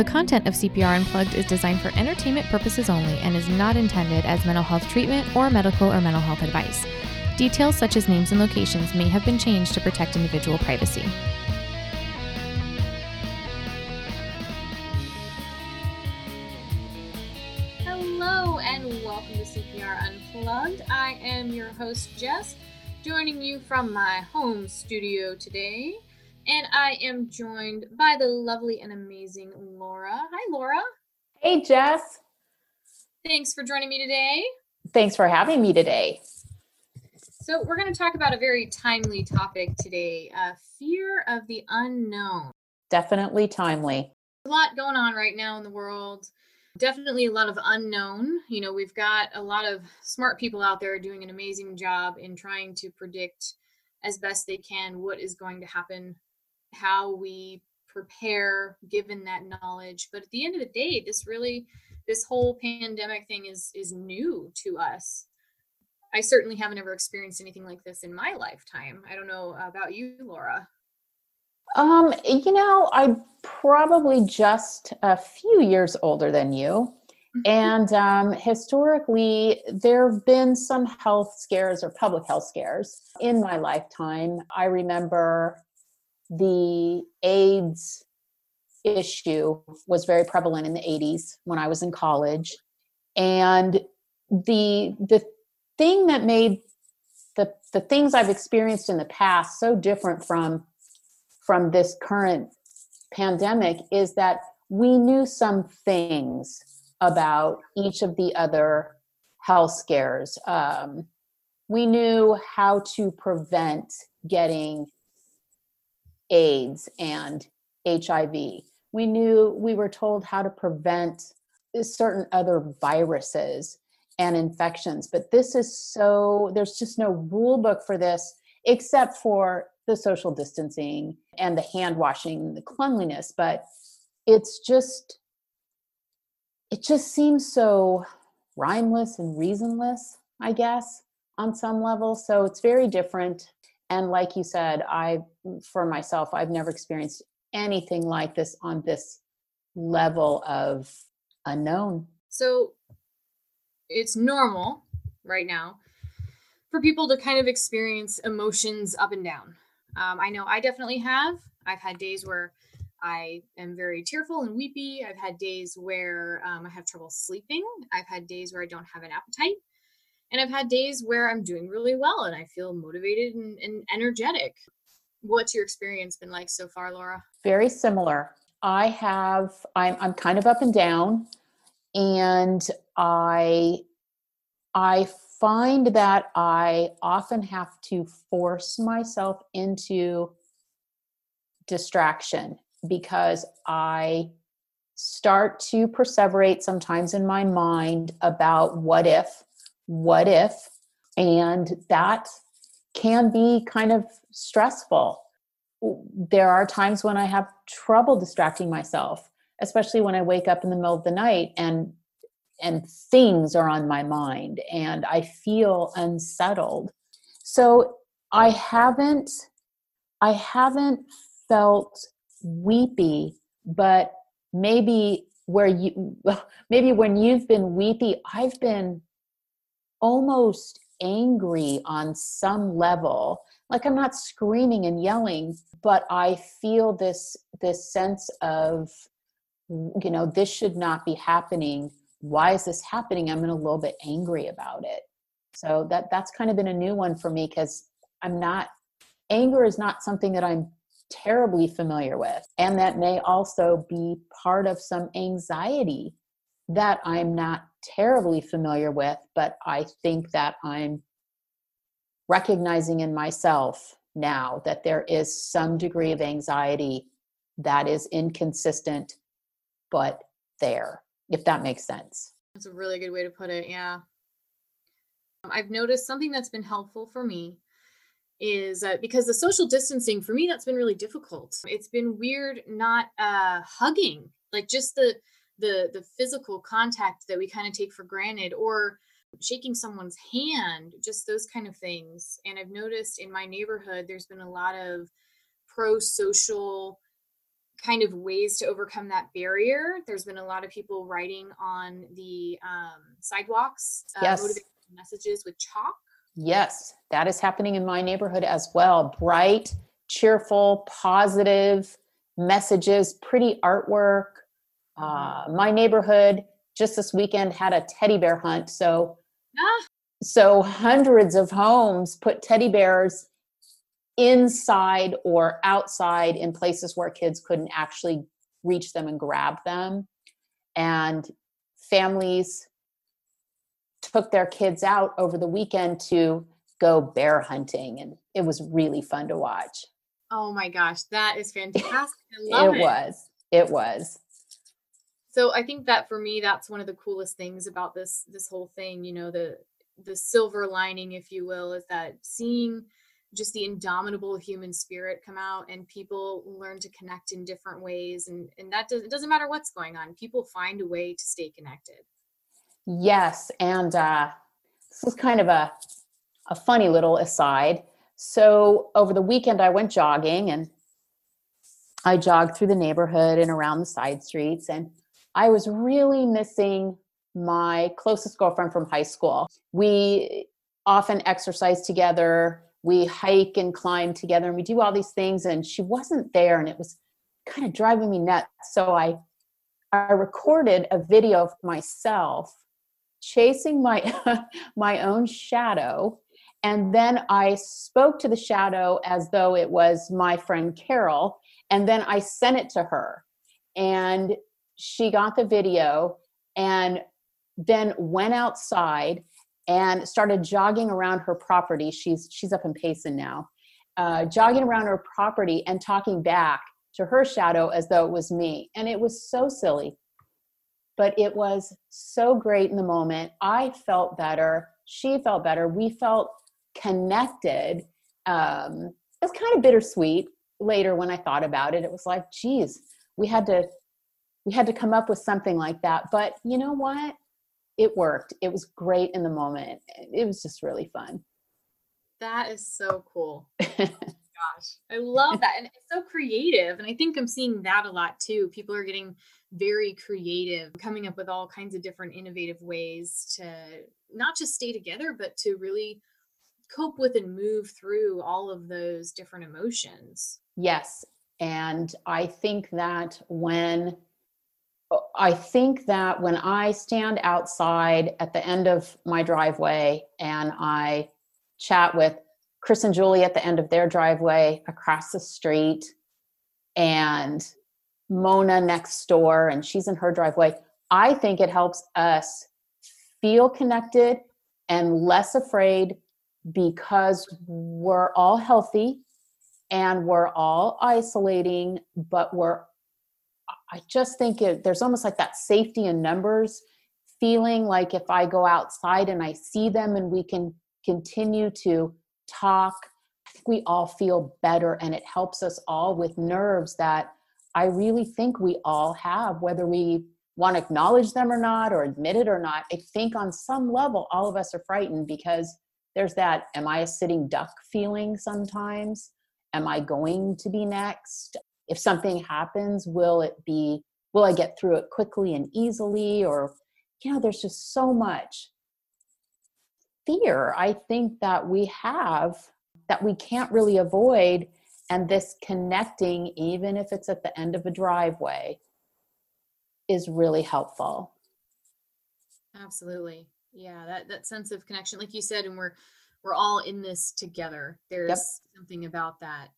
The content of CPR Unplugged is designed for entertainment purposes only and is not intended as mental health treatment or medical or mental health advice. Details such as names and locations may have been changed to protect individual privacy. Hello and welcome to CPR Unplugged. I am your host, Jess, joining you from my home studio today. And I am joined by the lovely and amazing Laura. Hi, Laura. Hey, Jess. Thanks for joining me today. Thanks for having me today. So, we're going to talk about a very timely topic today uh, fear of the unknown. Definitely timely. A lot going on right now in the world. Definitely a lot of unknown. You know, we've got a lot of smart people out there doing an amazing job in trying to predict as best they can what is going to happen how we prepare given that knowledge but at the end of the day this really this whole pandemic thing is is new to us i certainly haven't ever experienced anything like this in my lifetime i don't know about you laura um you know i'm probably just a few years older than you mm-hmm. and um, historically, there have been some health scares or public health scares in my lifetime. I remember the AIDS issue was very prevalent in the 80s when I was in college. And the the thing that made the the things I've experienced in the past so different from from this current pandemic is that we knew some things about each of the other health scares. Um, we knew how to prevent getting AIDS and HIV. We knew we were told how to prevent certain other viruses and infections, but this is so, there's just no rule book for this except for the social distancing and the hand washing, the cleanliness, but it's just, it just seems so rhymeless and reasonless, I guess, on some level. So it's very different and like you said i for myself i've never experienced anything like this on this level of unknown. So it's normal right now for people to kind of experience emotions up and down. Um, i know i definitely have. I've had days where i am very tearful and weepy. I've had days where um, i have trouble sleeping. I've had days where i don't have an appetite and I've had days where I'm doing really well and I feel motivated and, and energetic. What's your experience been like so far, Laura? Very similar. I have, I'm, I'm kind of up and down and I, I find that I often have to force myself into distraction because I start to perseverate sometimes in my mind about what if what if and that can be kind of stressful. There are times when i have trouble distracting myself especially when i wake up in the middle of the night and and things are on my mind and i feel unsettled. So i haven't i haven't felt weepy but maybe where you maybe when you've been weepy i've been almost angry on some level. Like i'm not screaming and yelling but i feel this this sense of you know this should not be happening. Why is this happening? I'm a little bit angry about it. So that that's kind of been a new one for me because i'm not anger is not something that i'm terribly familiar with and that may also be part of some anxiety that i'm not terribly familiar with, but I think that I'm recognizing in myself now that there is some degree of anxiety that is inconsistent, but there, if that makes sense. That's a really good way to put it. Yeah. I've noticed something that's been helpful for me is uh, because the social distancing for me that's been really difficult. It's been weird not uh hugging. Like just the the the physical contact that we kind of take for granted or shaking someone's hand just those kind of things and i've noticed in my neighborhood there's been a lot of pro social kind of ways to overcome that barrier. There's been a lot of people writing on the um, sidewalks, uh, yes. messages with chalk. Yes, that is happening in my neighborhood as well. Bright, cheerful, positive messages, pretty artwork. Uh, my neighborhood just this weekend had a teddy bear hunt. So, ah. so hundreds of homes put teddy bears inside or outside in places where kids couldn't actually reach them and grab them. And families took their kids out over the weekend to go bear hunting and it was really fun to watch. Oh my gosh, that is fantastic. I love it. It was. It was. So I think that for me that's one of the coolest things about this this whole thing, you know, the the silver lining if you will is that seeing just the indomitable human spirit come out and people learn to connect in different ways and and that does, it doesn't matter what's going on people find a way to stay connected. Yes and uh this is kind of a a funny little aside. So over the weekend i went jogging and i jogged through the neighborhood and around the side streets and i was really missing my closest girlfriend from high school. We often exercise together. We hike and climb together and we do all these things and she wasn't there and it was kind of driving me nuts. So i i recorded a video of myself chasing my my own shadow and then i spoke to the shadow as though it was my friend carol and then i sent it to her. And she got the video and then went outside and started jogging around her property. She's she's up in Payson now, uh, jogging around her property and talking back to her shadow as though it was me. And it was so silly, but it was so great in the moment. I felt better. She felt better. We felt connected. Um, it was kind of bittersweet later when I thought about it. It was like, geez, we had to we had to come up with something like that. But you know what? it worked. It was great in the moment. It was just really fun. That is so cool. Gosh, I love that. And it's so creative. And I think I'm seeing that a lot too. People are getting very creative, coming up with all kinds of different innovative ways to not just stay together, but to really cope with and move through all of those different emotions. Yes. And I think that when I think that when I stand outside at the end of my driveway and I chat with Chris and Julie at the end of their driveway across the street and Mona next door and she's in her driveway, I think it helps us feel connected and less afraid because we're all healthy and we're all isolating, but we're I just think it, there's almost like that safety in numbers feeling like if I go outside and I see them and we can continue to talk, I think we all feel better and it helps us all with nerves that I really think we all have, whether we want to acknowledge them or not or admit it or not. I think on some level, all of us are frightened because there's that am I a sitting duck feeling sometimes? Am I going to be next? If something happens will it be will i get through it quickly and easily? Or you know there's just so much fear i think that we have that we can't really avoid and this connecting even if it's at the end of a driveway is really helpful. Absolutely. Yeah that that sense of connection like you said and we're we're all in this together. There's yep. something about that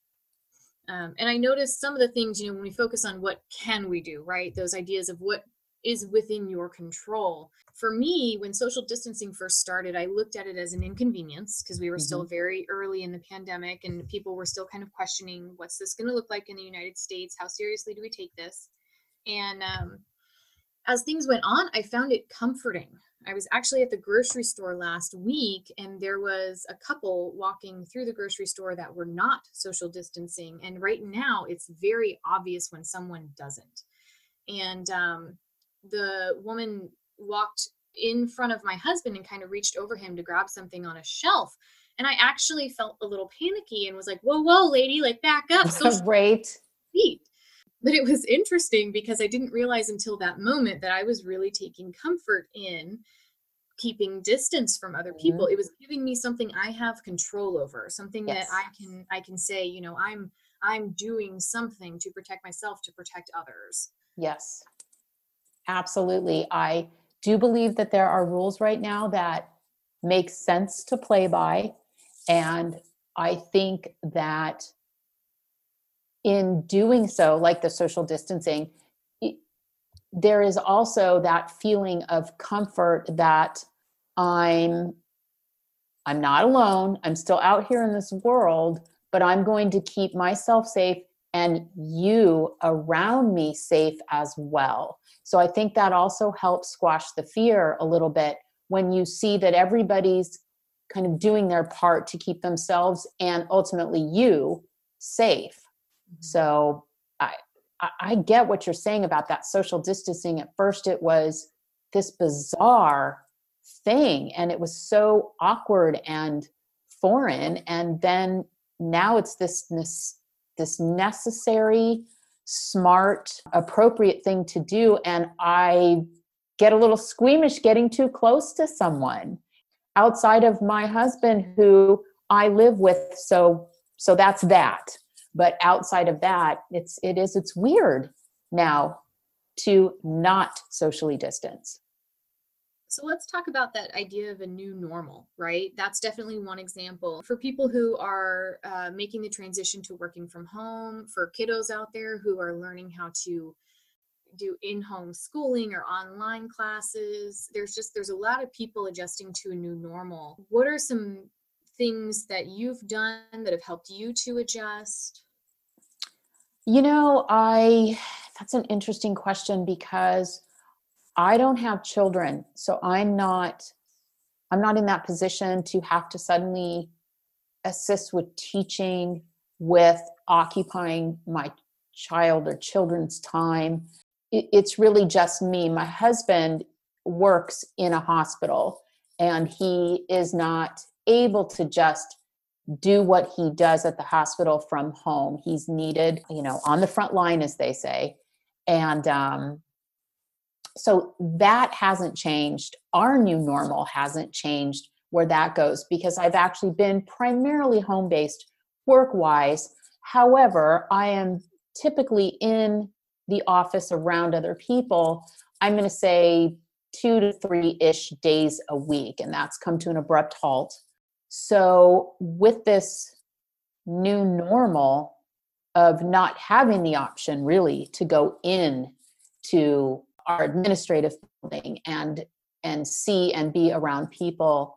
um, and I noticed some of the things, you know, when we focus on what can we do, right? Those ideas of what is within your control. For me, when social distancing first started, I looked at it as an inconvenience because we were mm-hmm. still very early in the pandemic and people were still kind of questioning what's this going to look like in the United States? How seriously do we take this? And um, as things went on, I found it comforting. I was actually at the grocery store last week and there was a couple walking through the grocery store that were not social distancing. And right now, it's very obvious when someone doesn't. And um, the woman walked in front of my husband and kind of reached over him to grab something on a shelf. And I actually felt a little panicky and was like, whoa, whoa, lady, like back up. So right. Feet. But it was interesting because I didn't realize until that moment that I was really taking comfort in keeping distance from other people. Mm-hmm. It was giving me something I have control over, something yes. that I can I can say, you know, I'm I'm doing something to protect myself to protect others. Yes. Absolutely. I do believe that there are rules right now that make sense to play by and I think that in doing so, like the social distancing, there is also that feeling of comfort that I'm I'm not alone. I'm still out here in this world, but I'm going to keep myself safe and you around me safe as well. So I think that also helps squash the fear a little bit when you see that everybody's kind of doing their part to keep themselves and ultimately you safe. Mm-hmm. So I, I get what you're saying about that social distancing. At first, it was this bizarre thing, and it was so awkward and foreign. And then now it's this this, this necessary, smart, appropriate thing to do. And I get a little squeamish getting too close to someone outside of my husband who I live with so so that's that but outside of that it's it is it's weird now to not socially distance so let's talk about that idea of a new normal, right? That's definitely one example. For people who are uh, making the transition to working from home, for kiddos out there who are learning how to do in-home schooling or online classes there's just there's a lot of people adjusting to a new normal what are some things that you've done that have helped you to adjust you know i that's an interesting question because i don't have children so i'm not i'm not in that position to have to suddenly assist with teaching with occupying my child or children's time it's really just me. My husband works in a hospital and he is not able to just do what he does at the hospital from home. He's needed, you know, on the front line, as they say. And um, so that hasn't changed. Our new normal hasn't changed where that goes because I've actually been primarily home based work wise. However, I am typically in the office around other people, I'm going to say two to three ish days a week, and that's come to an abrupt halt. So, with this new normal of not having the option really to go in to our administrative building and and see and be around people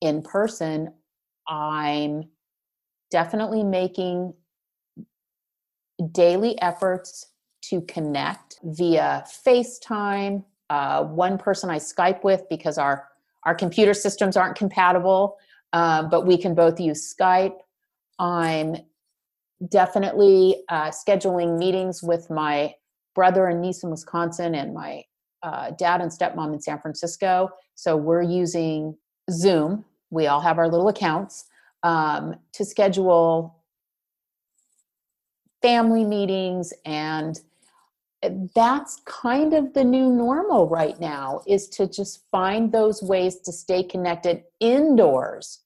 in person i'm definitely making daily efforts to connect via FaceTime. Uh, one person I Skype with because our our computer systems aren't compatible, uh, but we can both use Skype. I'm definitely uh, scheduling meetings with my brother and niece in Wisconsin and my uh, dad and stepmom in San Francisco. So we're using Zoom. We all have our little accounts um, to schedule family meetings and that's kind of the new normal right now is to just find those ways to stay connected indoors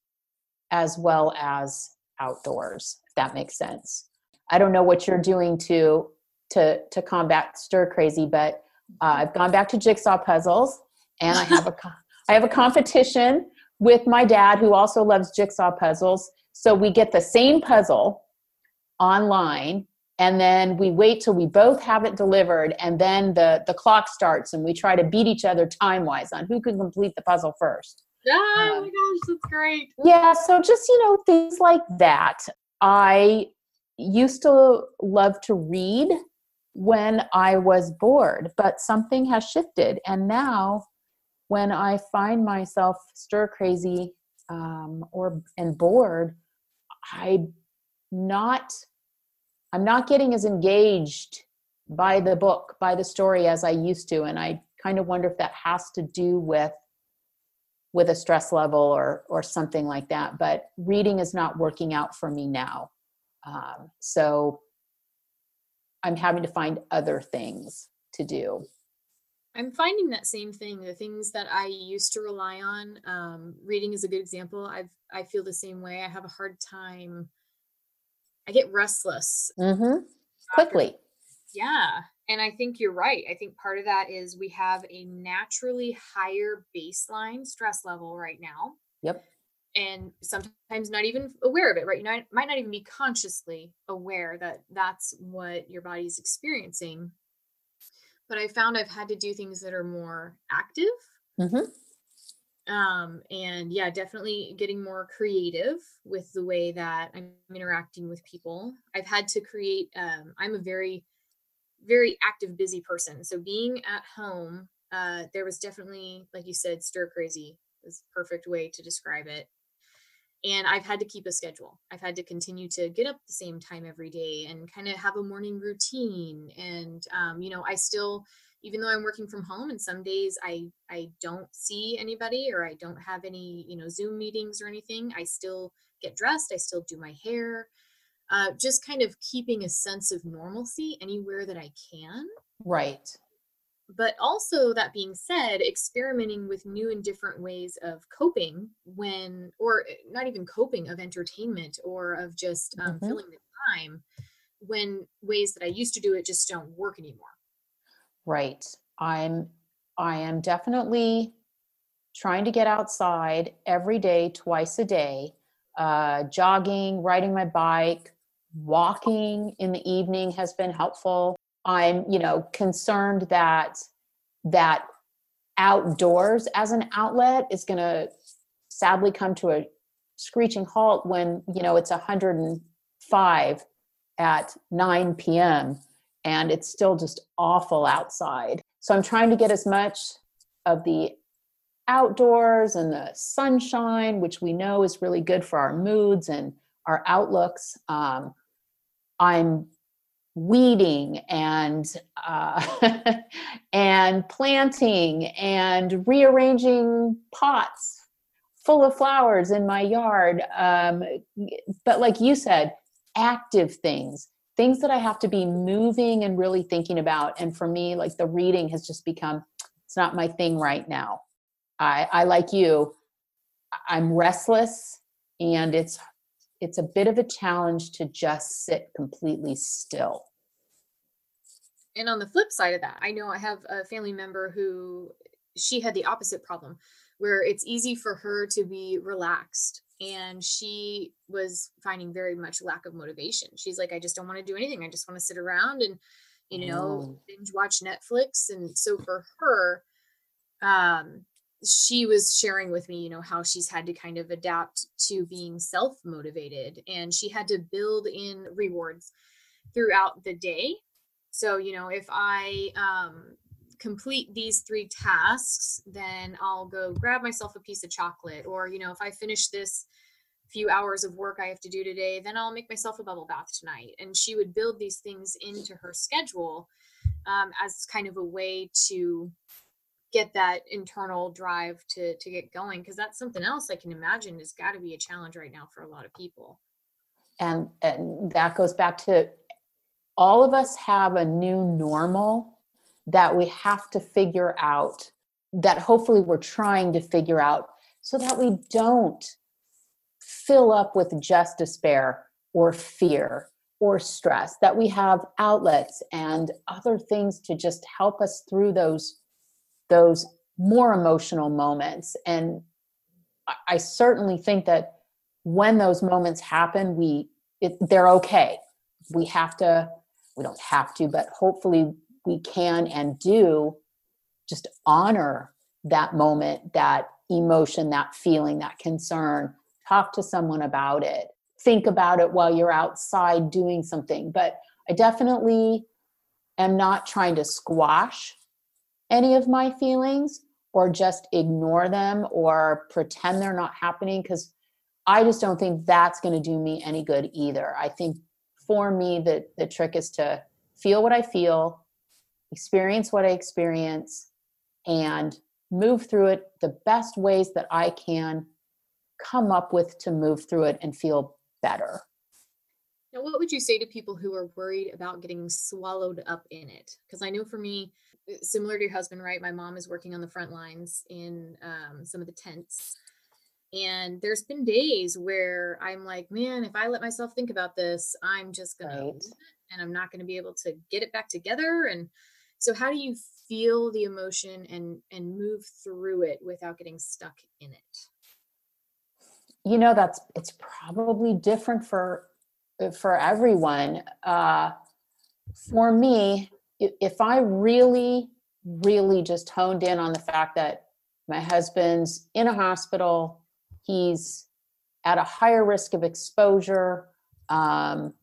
as well as outdoors if that makes sense. I don't know what you're doing to to to combat stir crazy but uh, i've gone back to jigsaw puzzles and i have a i have a competition with my dad who also loves jigsaw puzzles. So we get the same puzzle online and then we wait till we both have it delivered and then the the clock starts and we try to beat each other time wise on who can complete the puzzle first oh my gosh that's great yeah so just you know things like that i used to love to read when i was bored but something has shifted and now when i find myself stir crazy um, or and bored i not I'm not getting as engaged by the book, by the story as I used to. And I kind of wonder if that has to do with with a stress level or or something like that. But reading is not working out for me now. Um, so I'm having to find other things to do. I'm finding that same thing. The things that I used to rely on, um, reading is a good example. I've I feel the same way. I have a hard time. I get restless mm-hmm. quickly. Yeah, and I think you're right. I think part of that is we have a naturally higher baseline stress level right now. Yep. And sometimes not even aware of it, right? You know, might not even be consciously aware that that's what your body's experiencing. But I found I've had to do things that are more active. Mm-hmm. Um, and yeah, definitely getting more creative with the way that I'm interacting with people. I've had to create, um, I'm a very very active, busy person. So being at home, uh, there was definitely, like you said, stir crazy is perfect way to describe it. And I've had to keep a schedule. I've had to continue to get up the same time every day and kind of have a morning routine. And um, you know, I still, even though I'm working from home, and some days I I don't see anybody or I don't have any you know Zoom meetings or anything, I still get dressed. I still do my hair uh, just kind of keeping a sense of normalcy anywhere that I can. Right. But also, that being said, experimenting with new and different ways of coping when, or eh, not even coping, of entertainment or of just um, mm-hmm. filling the time when ways that I used to do it just don't work anymore. Right. I'm, I am definitely trying to get outside every day, twice a day, uh, jogging, riding my bike, walking in the evening has been helpful i'm you know concerned that that outdoors as an outlet is going to sadly come to a screeching halt when you know it's 105 at 9 p.m and it's still just awful outside so i'm trying to get as much of the outdoors and the sunshine which we know is really good for our moods and our outlooks. Um, I'm weeding and uh, and planting and rearranging pots full of flowers in my yard. Um, but like you said, active things, things that I have to be moving and really thinking about. And for me, like the reading has just become it's not my thing right now. I, I like you, I'm restless and it's it's a bit of a challenge to just sit completely still. And on the flip side of that i know i have a family member who she had the opposite problem where it's easy for her to be relaxed and she was finding very much lack of motivation. She's like i just don't want to do anything. I just want to sit around and you know oh. binge watch netflix. And so for her um she was sharing with me, you know, how she's had to kind of adapt to being self motivated and she had to build in rewards throughout the day. So, you know, if I um, complete these three tasks, then I'll go grab myself a piece of chocolate. Or, you know, if I finish this few hours of work I have to do today, then I'll make myself a bubble bath tonight. And she would build these things into her schedule um, as kind of a way to get that internal drive to to get going because that's something else i can imagine has got to be a challenge right now for a lot of people. And and that goes back to all of us have a new normal that we have to figure out that hopefully we're trying to figure out so that we don't fill up with just despair or fear or stress that we have outlets and other things to just help us through those those more emotional moments. And I certainly think that when those moments happen, we it, they're okay. We have to, we don't have to, but hopefully we can and do just honor that moment, that emotion, that feeling, that concern. Talk to someone about it. Think about it while you're outside doing something. But I definitely am not trying to squash any of my feelings or just ignore them or pretend they're not happening because I just don't think that's going to do me any good either. I think for me the the trick is to feel what I feel, experience what I experience and move through it the best ways that I can come up with to move through it and feel better. Now, what would you say to people who are worried about getting swallowed up in it? Because I know for me, similar to your husband, right? My mom is working on the front lines in um, some of the tents. And there's been days where I'm like, man, if I let myself think about this, I'm just going right. to and I'm not going to be able to get it back together. And so, how do you feel the emotion and and move through it without getting stuck in it? You know, that's it's probably different for for everyone. Uh, for me, if I really, really just honed in on the fact that my husband's in a hospital, he's at a higher risk of exposure, um,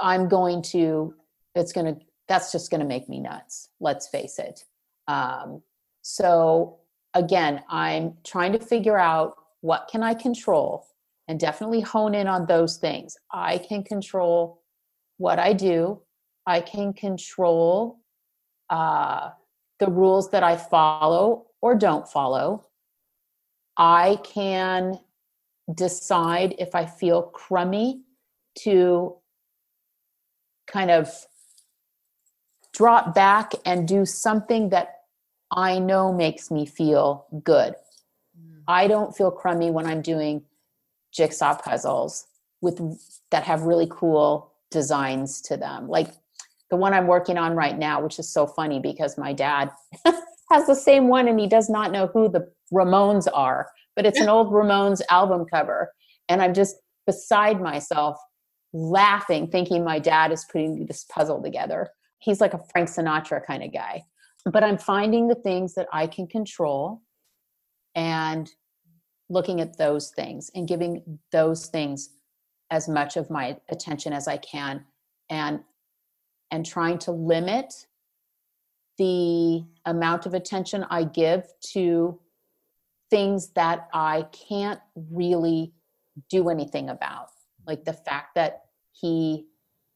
I'm going to, it's going to, that's just going to make me nuts. Let's face it. Um, so again, I'm trying to figure out what can I control and definitely hone in on those things. I can control what I do. I can control uh, the rules that I follow or don't follow. I can decide if I feel crummy to kind of drop back and do something that I know makes me feel good. Mm. I don't feel crummy when I'm doing jigsaw puzzles with that have really cool designs to them. Like the one I'm working on right now, which is so funny because my dad has the same one and he does not know who the Ramones are, but it's an old Ramones album cover. And I'm just beside myself laughing, thinking my dad is putting this puzzle together. He's like a Frank Sinatra kind of guy. But I'm finding the things that I can control and looking at those things and giving those things as much of my attention as I can and and trying to limit the amount of attention I give to things that I can't really do anything about. Like the fact that he,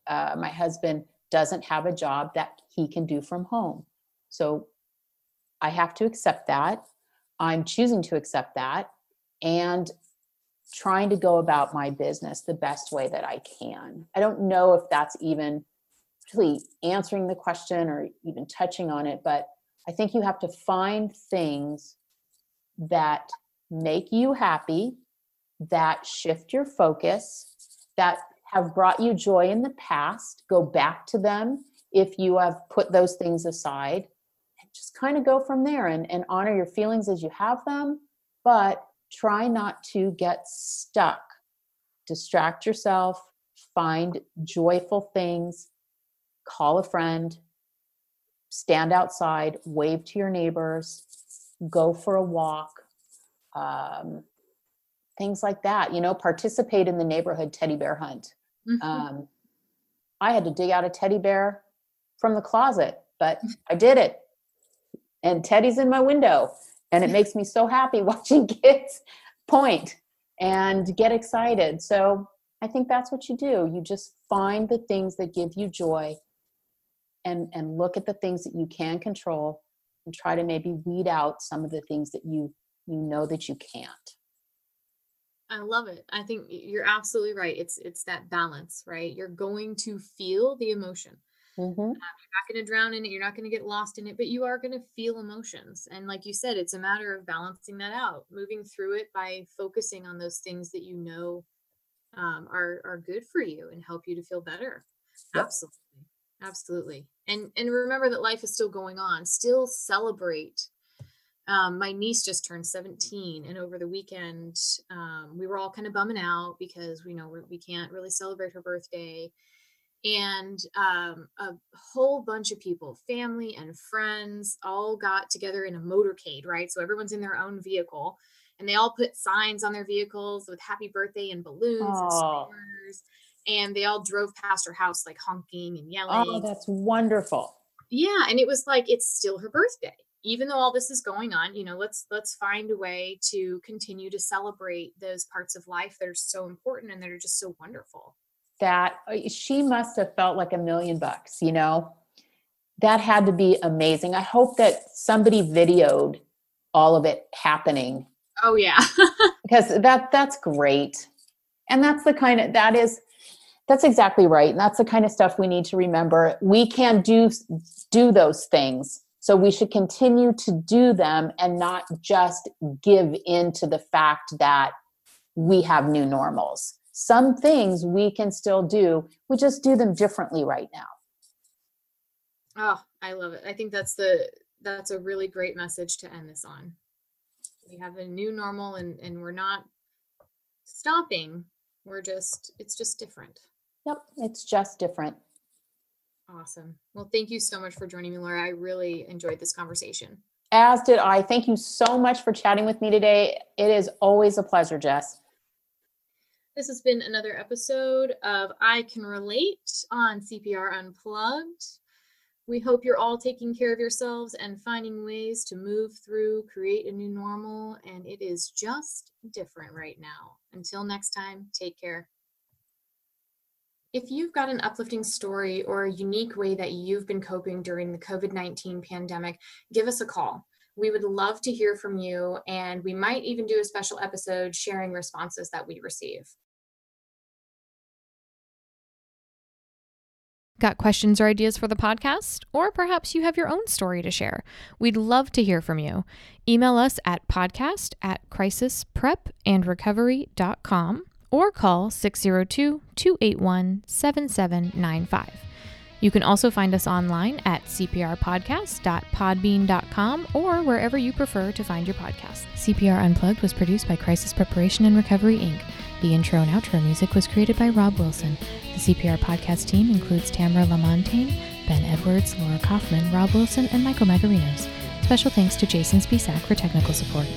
uh, my husband, doesn't have a job that he can do from home. So I have to accept that. I'm choosing to accept that and trying to go about my business the best way that I can. I don't know if that's even really answering the question or even touching on it, but I think you have to find things that make you happy, that shift your focus, that have brought you joy in the past. Go back to them if you have put those things aside and just kind of go from there and, and honor your feelings as you have them, but try not to get stuck. Distract yourself, find joyful things call a friend, stand outside, wave to your neighbors, go for a walk, um, things like that. You know, participate in the neighborhood teddy bear hunt. Mm-hmm. Um, I had to dig out a teddy bear from the closet, but I did it. And Teddy's in my window, and it makes me so happy watching kids point and get excited. So I think that's what you do. You just find the things that give you joy and and look at the things that you can control and try to maybe weed out some of the things that you you know that you can't. I love it. I think you're absolutely right. It's it's that balance right? You're going to feel the emotion. Mm-hmm. uh, you're not going to drown in it you're not going to get lost in it but you are going to feel emotions. And like you said it's a matter of balancing that out moving through it by focusing on those things that you know um, are are good for you and help you to feel better. Yep. absolutely absolutely. And and remember that life is still going on. Still celebrate. Um, my niece just turned 17 and over the weekend um, we were all kind of bumming out because we know we can not really celebrate her birthday. And um, a whole bunch of people family and friends all got together in a motorcade right? So everyone's in their own vehicle and they all put signs on their vehicles with happy birthday and balloons oh. and stars and they all drove past her house like honking and yelling. Oh, that's wonderful. Yeah, and it was like it's still her birthday. Even though all this is going on, you know, let's let's find a way to continue to celebrate those parts of life that are so important and that are just so wonderful. That uh, she must have felt like a million bucks, you know. That had to be amazing. I hope that somebody videoed all of it happening. Oh yeah. because that that's great. And that's the kind of that is That's exactly right. And that's the kind of stuff we need to remember. We can do do those things. So we should continue to do them and not just give in to the fact that we have new normals. Some things we can still do. We just do them differently right now. Oh, I love it. I think that's the that's a really great message to end this on. We have a new normal and and we're not stopping. We're just it's just different. Yep, it's just different. Awesome. Well, thank you so much for joining me, Laura. I really enjoyed this conversation. As did I. Thank you so much for chatting with me today. It is always a pleasure, Jess. This has been another episode of I Can Relate on CPR Unplugged. We hope you're all taking care of yourselves and finding ways to move through, create a new normal, and it is just different right now. Until next time, take care. If you've got an uplifting story or a unique way that you've been coping during the COVID 19 pandemic, give us a call. We would love to hear from you, and we might even do a special episode sharing responses that we receive. Got questions or ideas for the podcast? Or perhaps you have your own story to share. We'd love to hear from you. Email us at podcast at crisisprepandrecovery.com or call 602 281 7795. You can also find us online at cprpodcast.podbean.com or wherever you prefer to find your podcast. CPR Unplugged was produced by Crisis Preparation and Recovery, Inc. The intro and outro music was created by Rob Wilson. The CPR podcast team includes Tamara Lamontagne, Ben Edwards, Laura Kaufman, Rob Wilson, and Michael Magarinos. Special thanks to Jason Spisak for technical support.